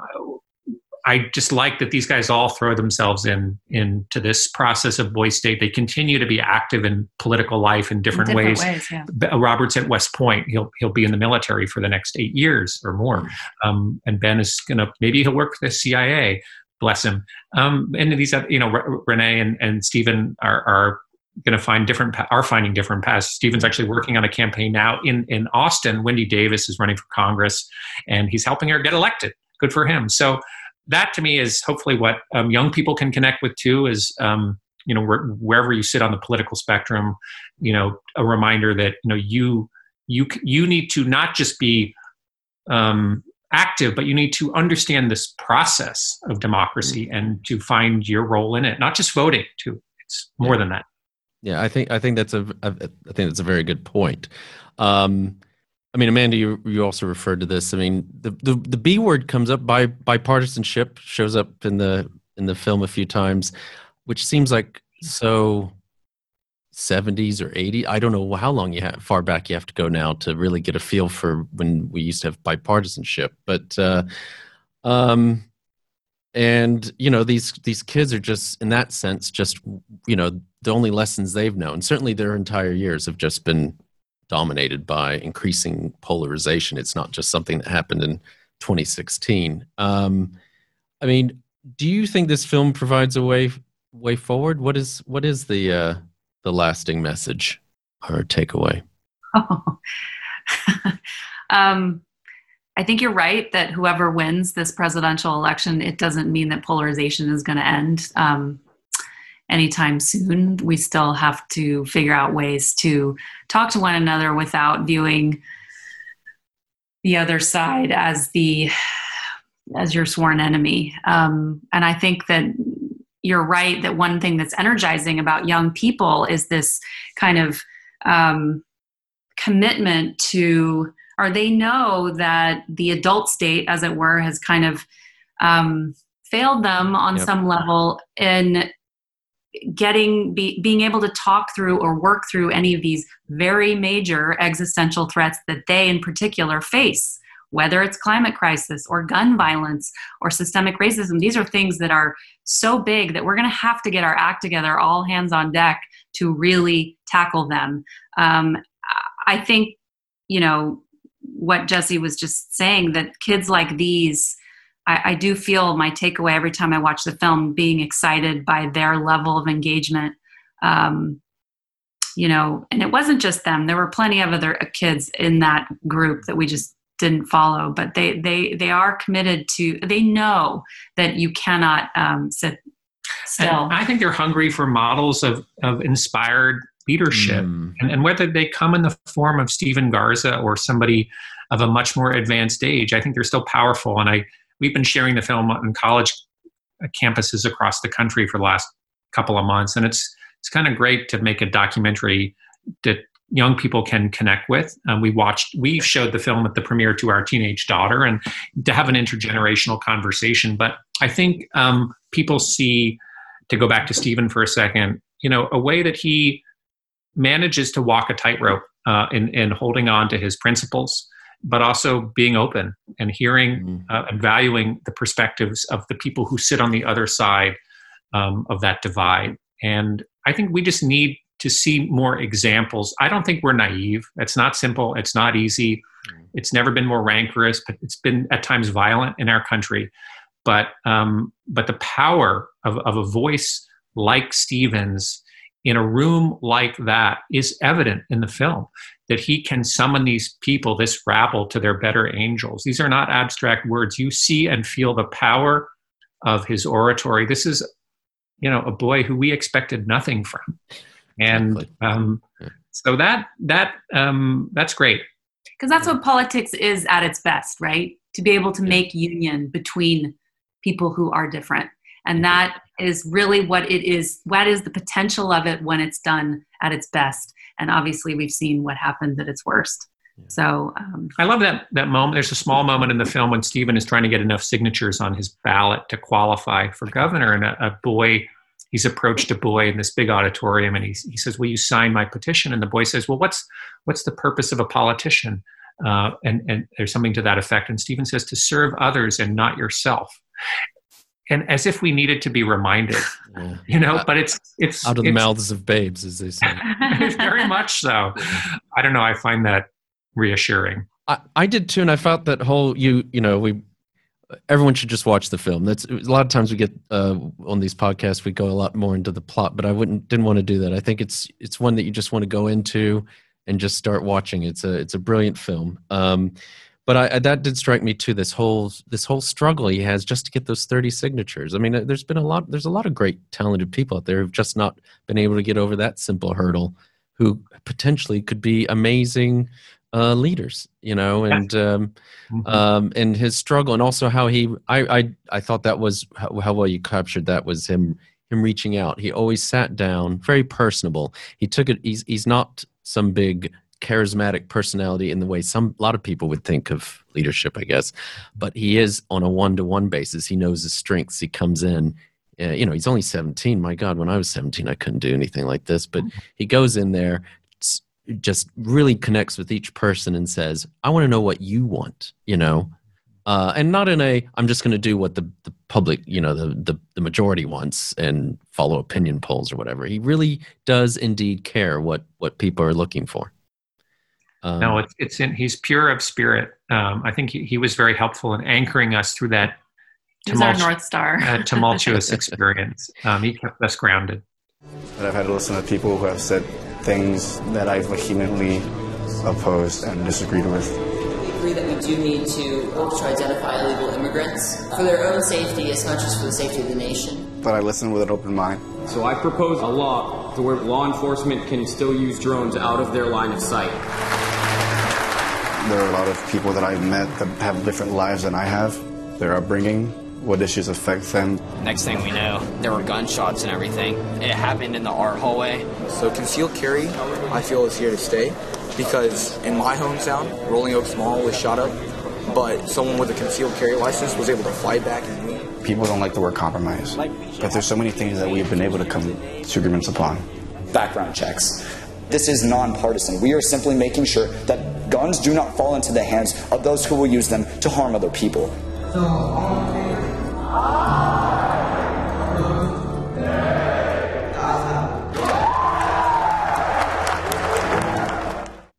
Speaker 2: I just like that these guys all throw themselves in into this process of Boys State. They continue to be active in political life in different, in different ways. ways yeah. Robert's at West Point. He'll he'll be in the military for the next eight years or more. Um, and Ben is gonna maybe he'll work for the CIA. Bless him. Um, and these, you know, Renee and, and Steven are, are going to find different are finding different paths. Steven's actually working on a campaign now in in Austin. Wendy Davis is running for Congress, and he's helping her get elected. Good for him. So that to me is hopefully what um, young people can connect with too is um, you know wherever you sit on the political spectrum you know a reminder that you know you you you need to not just be um, active, but you need to understand this process of democracy and to find your role in it, not just voting. To it's more
Speaker 14: Yeah.
Speaker 2: than that.
Speaker 14: Yeah, I think I think that's a i think that's a very good point. Um, I mean, Amanda, you you also referred to this. I mean, the the, the B word comes up by bipartisanship shows up in the in the film a few times, which seems like so 70s or 80 i don't know how long you have far back you have to go now to really get a feel for when we used to have bipartisanship but uh um and you know these these kids are just in that sense just you know the only lessons they've known certainly their entire years have just been dominated by increasing polarization. It's not just something that happened in 2016 um i mean do you think this film provides a way way forward? What is what is the uh the lasting message or takeaway?
Speaker 1: Um, I think you're right that whoever wins this presidential election, it doesn't mean that polarization is going to end. Um, anytime soon. We still have to figure out ways to talk to one another without viewing the other side as the as your sworn enemy. Um, and I think that you're right that one thing that's energizing about young people is this kind of um, commitment to or they know that the adult state as it were has kind of um, failed them on
Speaker 14: Yep.
Speaker 1: some level in getting be, being able to talk through or work through any of these very major existential threats that they in particular face whether it's climate crisis or gun violence or systemic racism. These are things that are so big that we're going to have to get our act together all hands on deck to really tackle them. Um, i think you know what jesse was just saying that kids like these I, I do feel my takeaway every time i watch the film being excited by their level of engagement um, you know and it wasn't just them there were plenty of other kids in that group that we just didn't follow but they they they are committed to they know that you cannot um, sit still
Speaker 2: And I think they're hungry for models of, of inspired leadership.
Speaker 14: Mm.
Speaker 2: And, and whether they come in the form of Steven Garza or somebody of a much more advanced age, I think they're still powerful. And I we've been sharing the film on college campuses across the country for the last couple of months. And it's it's kind of great to make a documentary that young people can connect with. Um, we watched, we showed the film at the premiere to our teenage daughter, and to have an intergenerational conversation. But I think um, people see, to go back to Steven for a second, you know, a way that he manages to walk a tightrope uh, in in holding on to his principles, but also being open and hearing uh, and valuing the perspectives of the people who sit on the other side um, of that divide. And I think we just need to see more examples. I don't think we're naive. It's not simple. It's not easy. It's never been more rancorous, but it's been at times violent in our country. But um, but the power of, of a voice like Stevens in a room like that is evident in the film that he can summon these people, this rabble, to their better angels. These are not abstract words. You see and feel the power of his oratory. This is, you know, a boy who we expected nothing from, and um, so that that um, that's great.
Speaker 1: because that's what politics is at its best right to be able to make union between people who are different and that is really what it is what is the potential of it when it's done at its best and obviously we've seen what happens at its worst so um,
Speaker 2: I love that that moment. There's a small moment in the film when Steven is trying to get enough signatures on his ballot to qualify for governor, and a, a boy. He's approached a boy in this big auditorium, and he, he says, "Will you sign my petition?" And the boy says, "Well, what's what's the purpose of a politician?" Uh, and and there's something to that effect. And Steven says, "To serve others and not yourself." And as if we needed to be reminded, you know. But it's it's
Speaker 14: out of the mouths of babes, as they say.
Speaker 2: very much so. I don't know. I find that reassuring.
Speaker 14: I, I did too, and I felt that whole you you know we everyone should just watch the film. That's a lot of times we get uh, on these podcasts we go a lot more into the plot, but I wouldn't didn't want to do that. I think it's it's one that you just want to go into and just start watching. It's a it's a brilliant film. Um, but I, I- that did strike me too. This whole this whole struggle he has just to get those thirty signatures. I mean, uh, there's been a lot. There's a lot of great talented people out there who've just not been able to get over that simple hurdle. Who potentially could be amazing uh, leaders, you know, and um,
Speaker 2: Mm-hmm.
Speaker 14: um, and his struggle, and also how he, I, I, I thought that was how, how well you captured that was him, him reaching out. He always sat down, very personable. He took it. He's he's not some big charismatic personality in the way some a lot of people would think of leadership, I guess, but he is on a one to one basis. He knows his strengths. He comes in. Uh, you know, he's only 17. My God, when I was 17, I couldn't do anything like this. But he goes in there, just really connects with each person and says, I want to know what you want, you know? Uh, and not in a, I'm just going to do what the, the public, you know, the, the, the majority wants and follow opinion polls or whatever. He really does indeed care what, what people are looking for. Um,
Speaker 2: no, it's it's in. He's pure of spirit. Um, I think he, he was very helpful in anchoring us through that
Speaker 1: He's
Speaker 2: tumultu-
Speaker 1: North Star.
Speaker 2: uh, tumultuous experience. Um, he kept us grounded.
Speaker 9: But I've had to listen to people who have said things that I vehemently opposed and disagreed with.
Speaker 18: We agree that we do need to work to identify illegal immigrants for their own safety as much as for the safety of the nation.
Speaker 9: But I listen with an open mind.
Speaker 19: So I propose a law to where law enforcement can still use drones out of their line of sight.
Speaker 9: There are a lot of people that I've met that have different lives than I have, their upbringing, what issues affect them.
Speaker 20: Next thing we know, there were gunshots and everything. It happened in the art hallway.
Speaker 21: So concealed carry, I feel, is here to stay because in my hometown, Rolling Oaks Mall was shot up, but someone with a concealed carry license was able to fight back and win.
Speaker 9: People don't like the word compromise, but there's so many things that we've been able to come to agreements upon.
Speaker 22: background checks. This is nonpartisan. We are simply making sure that guns do not fall into the hands of those who will use them to harm other people.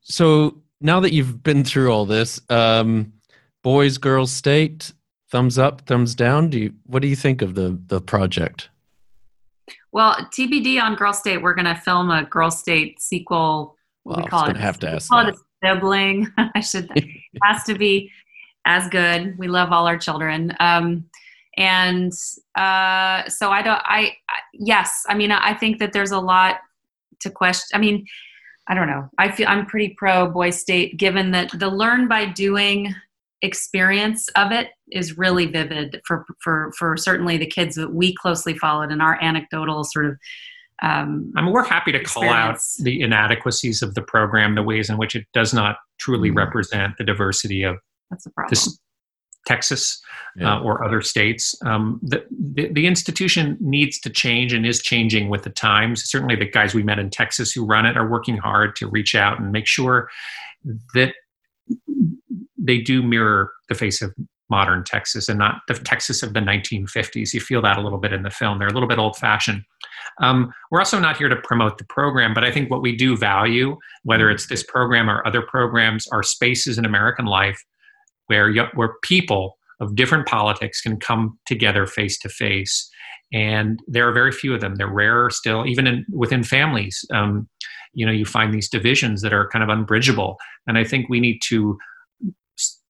Speaker 14: so now that you've been through all this, um, boys, girls, state, thumbs up, thumbs down. Do you, what do you think of the, the project?
Speaker 1: Well, TBD on Girl State, we're going to film a Girl State sequel. What
Speaker 14: Well,
Speaker 1: we call it?
Speaker 14: have to ask
Speaker 1: we call it a sibling. I should. it has to be as good. We love all our children. Um, and uh, so I don't. I, I yes. I mean, I think that there's a lot to question. I mean, I don't know. I feel I'm pretty pro Boy State, given that the learn by doing experience of it is really vivid for for for certainly the kids that we closely followed and our anecdotal sort of um,
Speaker 2: I mean, we're happy to call out the inadequacies of the program, the ways in which it does not truly represent the diversity of
Speaker 1: that's the problem.
Speaker 2: this Texas
Speaker 14: Yeah.
Speaker 2: uh, or other states. Um, the, the the institution needs to change and is changing with the times. Certainly, the guys we met in Texas who run it are working hard to reach out and make sure that they do mirror the face of modern Texas and not the Texas of the 1950s. You feel that a little bit in the film. They're a little bit old fashioned. Um, we're also not here to promote the program, but I think what we do value, whether it's this program or other programs, are spaces in American life where where people of different politics can come together face to face. And there are very few of them. They're rarer still, even in, within families. Um, you know, you find these divisions that are kind of unbridgeable. And I think we need to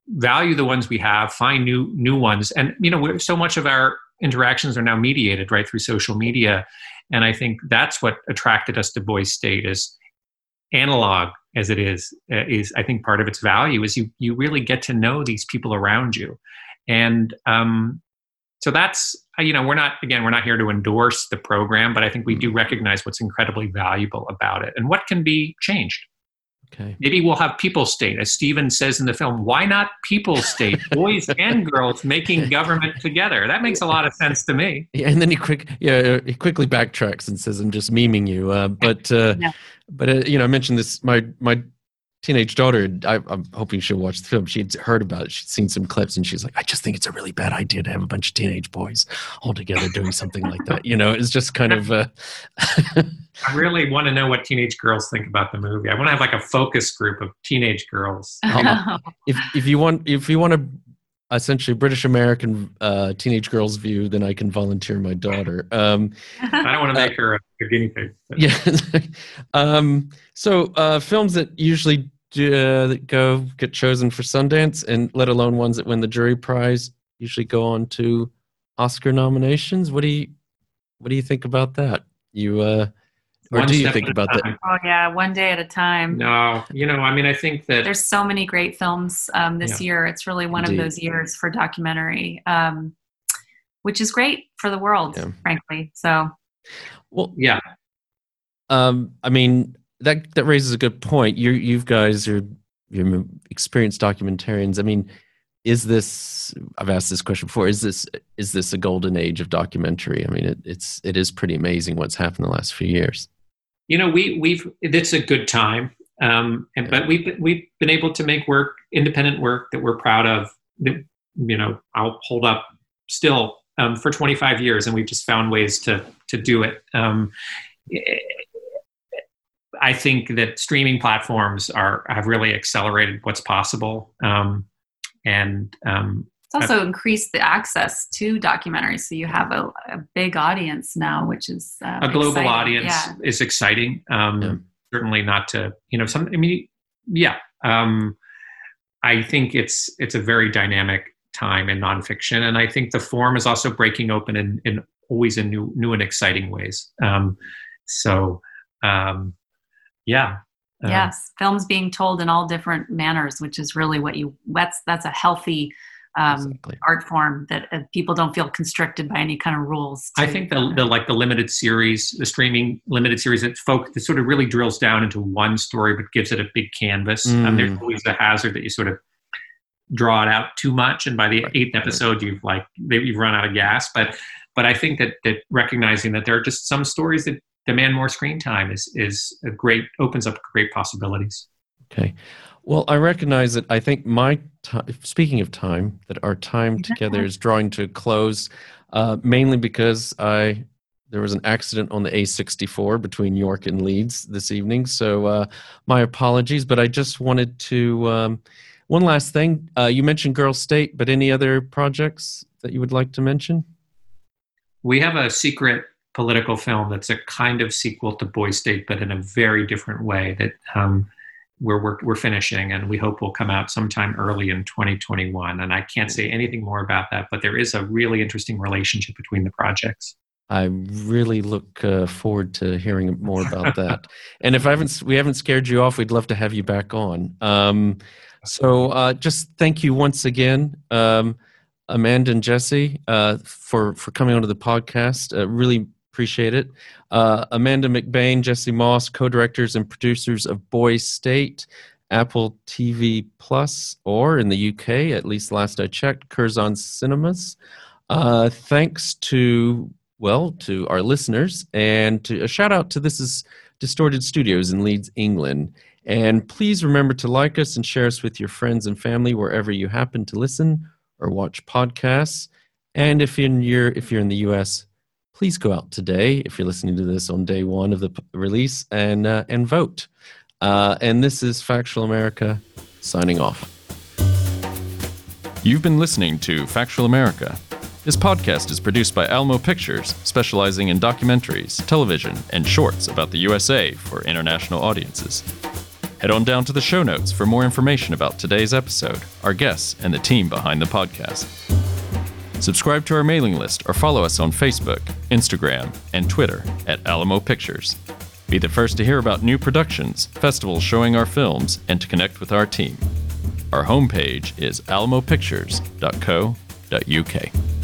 Speaker 2: value the ones we have, find new new ones. And you know, so much of our interactions are now mediated right through social media. And I think that's what attracted us to Boys State is analog as it is uh, is I think part of its value is you you really get to know these people around you, and um, so that's uh, you know we're not again we're not here to endorse the program, but I think we do recognize what's incredibly valuable about it and what can be changed.
Speaker 14: Okay.
Speaker 2: Maybe we'll have people state, as Steven says in the film. Why not people state, boys and girls making government together? That makes a lot of sense to me.
Speaker 14: Yeah, and then he quick, yeah, he quickly backtracks and says, "I'm just memeing you." Uh, but, uh, but uh, you know, I mentioned this. My my teenage daughter. I, I'm hoping she'll watch the film. She'd heard about it. She'd seen some clips, and she's like, "I just think it's a really bad idea to have a bunch of teenage boys all together doing something like that." You know, it's just kind of. Uh,
Speaker 2: I really want to know what teenage girls think about the movie. I want to have like a focus group of teenage girls.
Speaker 14: Um, if if you want if you want a essentially British American uh, teenage girls view, then I can volunteer my daughter. Um,
Speaker 2: I don't want to make her a, a guinea pig. but-
Speaker 14: yeah. um, so uh, films that usually do, uh, that go get chosen for Sundance, and let alone ones that win the jury prize, usually go on to Oscar nominations. What do you what do you think about that? You uh, Or
Speaker 2: One
Speaker 14: do you think
Speaker 2: at a
Speaker 14: about that?
Speaker 1: Oh yeah, one day at a time.
Speaker 2: No, you know, I mean, I think that
Speaker 1: There's so many great films um, this
Speaker 2: Yeah.
Speaker 1: year. It's really one
Speaker 14: Indeed.
Speaker 1: of those years for documentary, um, which is great for the world, frankly. So
Speaker 14: Well,
Speaker 2: yeah.
Speaker 14: Um, I mean that that raises a good point. You you guys are you're experienced documentarians. I mean, is this? I've asked this question before. Is this is this a golden age of documentary? I mean, it, it's it is pretty amazing what's happened the last few years.
Speaker 2: you know we we've it's a good time um and but we've we've been able to make work independent work that we're proud of that you know i'll hold up still um, for 25 years and we've just found ways to to do it um i think that streaming platforms are have really accelerated what's possible um and um
Speaker 1: it's also increased the access to documentaries. So you have a, a big audience now, which is uh,
Speaker 2: a global
Speaker 1: exciting.
Speaker 2: audience
Speaker 1: Yeah.
Speaker 2: is exciting. Um, Certainly not to you know some. I mean, yeah. Um, I think it's it's a very dynamic time in nonfiction, and I think the form is also breaking open in, in always in new new and exciting ways. Um, so um, yeah. Uh,
Speaker 1: yes, films being told in all different manners, which is really what you. That's that's a healthy um, art form that uh, people don't feel constricted by any kind of rules.
Speaker 2: I think the, the like the limited series, the streaming limited series that folk that sort of really drills down into one story but gives it a big canvas. Um, there's
Speaker 14: Mm.
Speaker 2: always the hazard that you sort of draw it out too much, and by the eighth episode, you've like maybe you've run out of gas. But but I think that that recognizing that there are just some stories that demand more screen time is is a great opens up great possibilities.
Speaker 14: Okay. Well, I recognize that I think my time, speaking of time, that our time together is drawing to a close, uh, mainly because I there was an accident on the A64 between York and Leeds this evening. So uh, my apologies, but I just wanted to. Um, one last thing, uh, you mentioned Girl State, but any other projects that you would like to mention?
Speaker 2: We have a secret political film that's a kind of sequel to Boy State, but in a very different way that um, we're, we're, we're finishing and we hope will come out sometime early in 2021. And I can't say anything more about that, but there is a really interesting relationship between the projects.
Speaker 14: I really look uh, forward to hearing more about that. and if I haven't, we haven't scared you off, we'd love to have you back on. Um, so uh, just thank you once again, um, Amanda and Jesse, uh, for for coming onto the podcast. Uh, really appreciate it. Uh, Amanda McBaine, Jesse Moss, co-directors and producers of Boy State, Apple TV Plus, or in the UK, at least last I checked, Curzon Cinemas. Uh, thanks to well to our listeners and to a shout out to this is Distorted Studios in Leeds, England. And please remember to like us and share us with your friends and family wherever you happen to listen or watch podcasts. And if in your if you're in the US, please go out today if you're listening to this on day one of the p- release and uh, and vote. Uh, and this is Factual America signing off.
Speaker 23: You've been listening to Factual America. This podcast is produced by Alamo Pictures, specializing in documentaries, television, and shorts about the USA for international audiences. Head on down to the show notes for more information about today's episode, our guests, and the team behind the podcast. Subscribe to our mailing list or follow us on Facebook, Instagram, and Twitter at Alamo Pictures. Be the first to hear about new productions, festivals showing our films, and to connect with our team. Our homepage is alamopictures.co.uk.